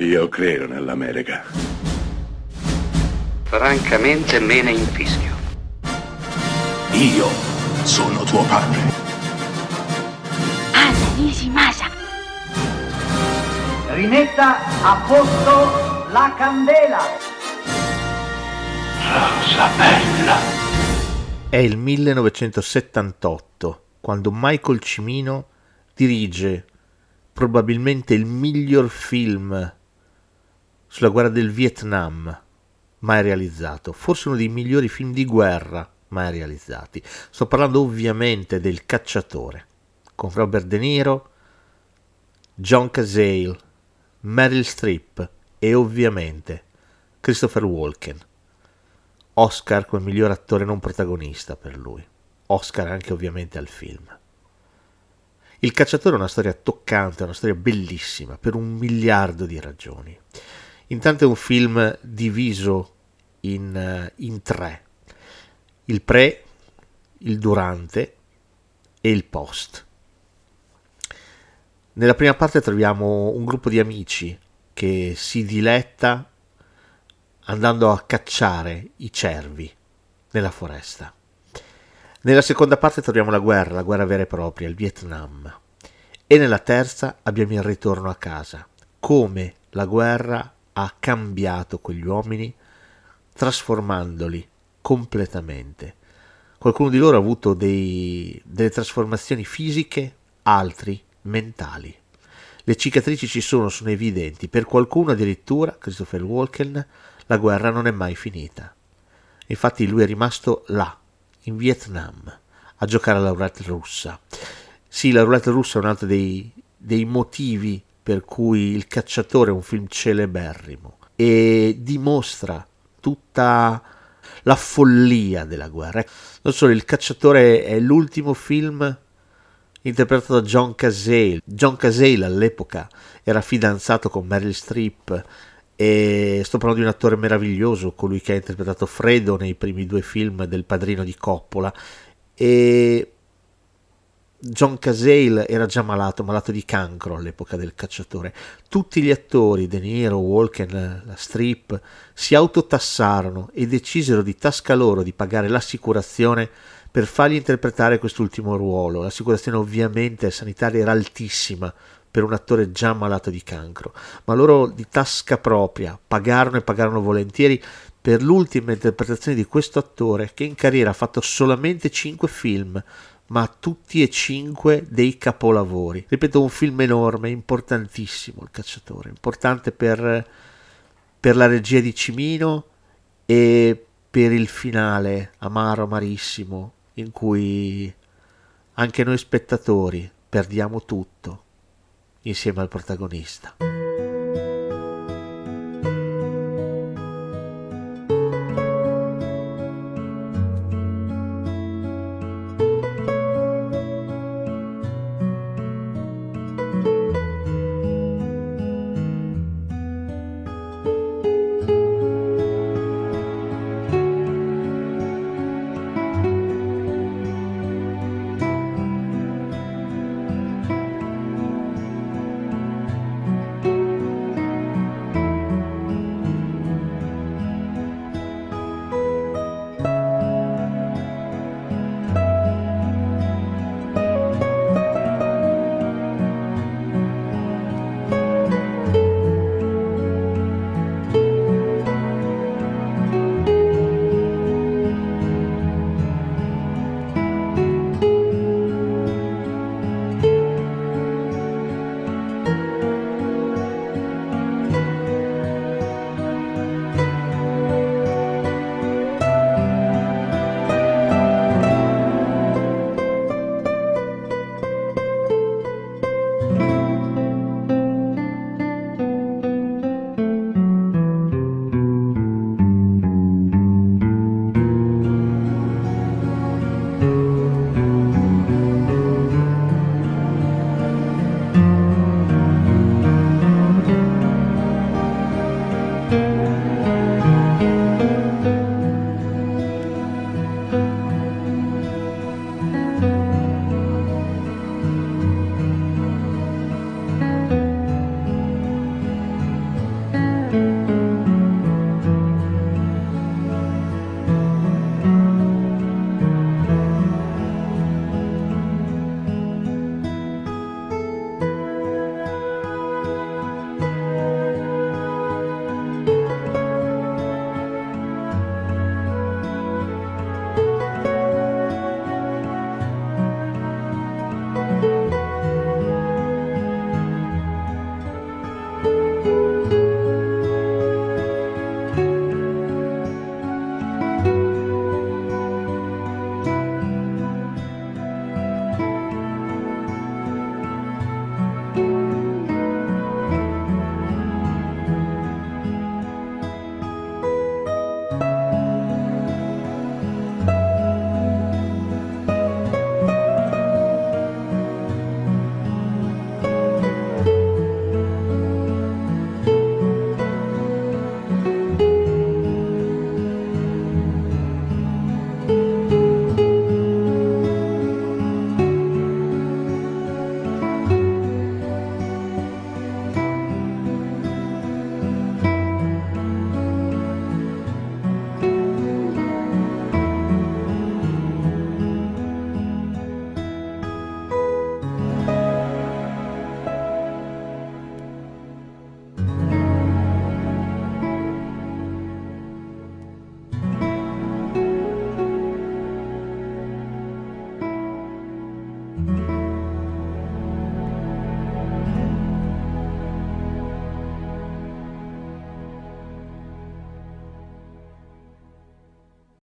Io credo nell'America. Francamente me ne infischio. Io sono tuo padre. Anna Nishimasa. Rimetta a posto la candela. Rosa bella. È il 1978 quando Michael Cimino dirige probabilmente il miglior film sulla guerra del Vietnam mai realizzato, forse uno dei migliori film di guerra mai realizzati. Sto parlando ovviamente del Cacciatore, con Robert De Niro, John Cazale, Meryl Streep e ovviamente Christopher Walken. Oscar come miglior attore non protagonista per lui. Oscar anche ovviamente al film. Il cacciatore è una storia toccante, una storia bellissima per un miliardo di ragioni. Intanto è un film diviso in, eh, in tre. Il pre, il durante e il post. Nella prima parte troviamo un gruppo di amici che si diletta andando a cacciare i cervi nella foresta. Nella seconda parte troviamo la guerra, la guerra vera e propria, il Vietnam. E nella terza abbiamo il ritorno a casa, come la guerra ha cambiato quegli uomini trasformandoli completamente. Qualcuno di loro ha avuto dei, delle trasformazioni fisiche, altri mentali. Le cicatrici ci sono, sono evidenti. Per qualcuno addirittura, Christopher Walken, la guerra non è mai finita. Infatti lui è rimasto là, in Vietnam, a giocare alla roulette russa. Sì, la roulette russa è un altro dei, dei motivi per cui Il cacciatore è un film celeberrimo e dimostra tutta la follia della guerra. Non solo, Il cacciatore è l'ultimo film interpretato da John Cazale. John Cazale all'epoca era fidanzato con Meryl Streep e sto parlando di un attore meraviglioso, colui che ha interpretato Fredo nei primi due film del padrino di Coppola e John Cazale era già malato, malato di cancro all'epoca del cacciatore. Tutti gli attori, De Niro, Walken, la Strip, si autotassarono e decisero di tasca loro di pagare l'assicurazione per fargli interpretare quest'ultimo ruolo. L'assicurazione ovviamente sanitaria era altissima per un attore già malato di cancro, ma loro di tasca propria pagarono e pagarono volentieri per l'ultima interpretazione di questo attore che in carriera ha fatto solamente 5 film ma tutti e cinque dei capolavori. Ripeto, un film enorme, importantissimo il cacciatore, importante per, per la regia di Cimino e per il finale amaro, amarissimo, in cui anche noi spettatori perdiamo tutto insieme al protagonista.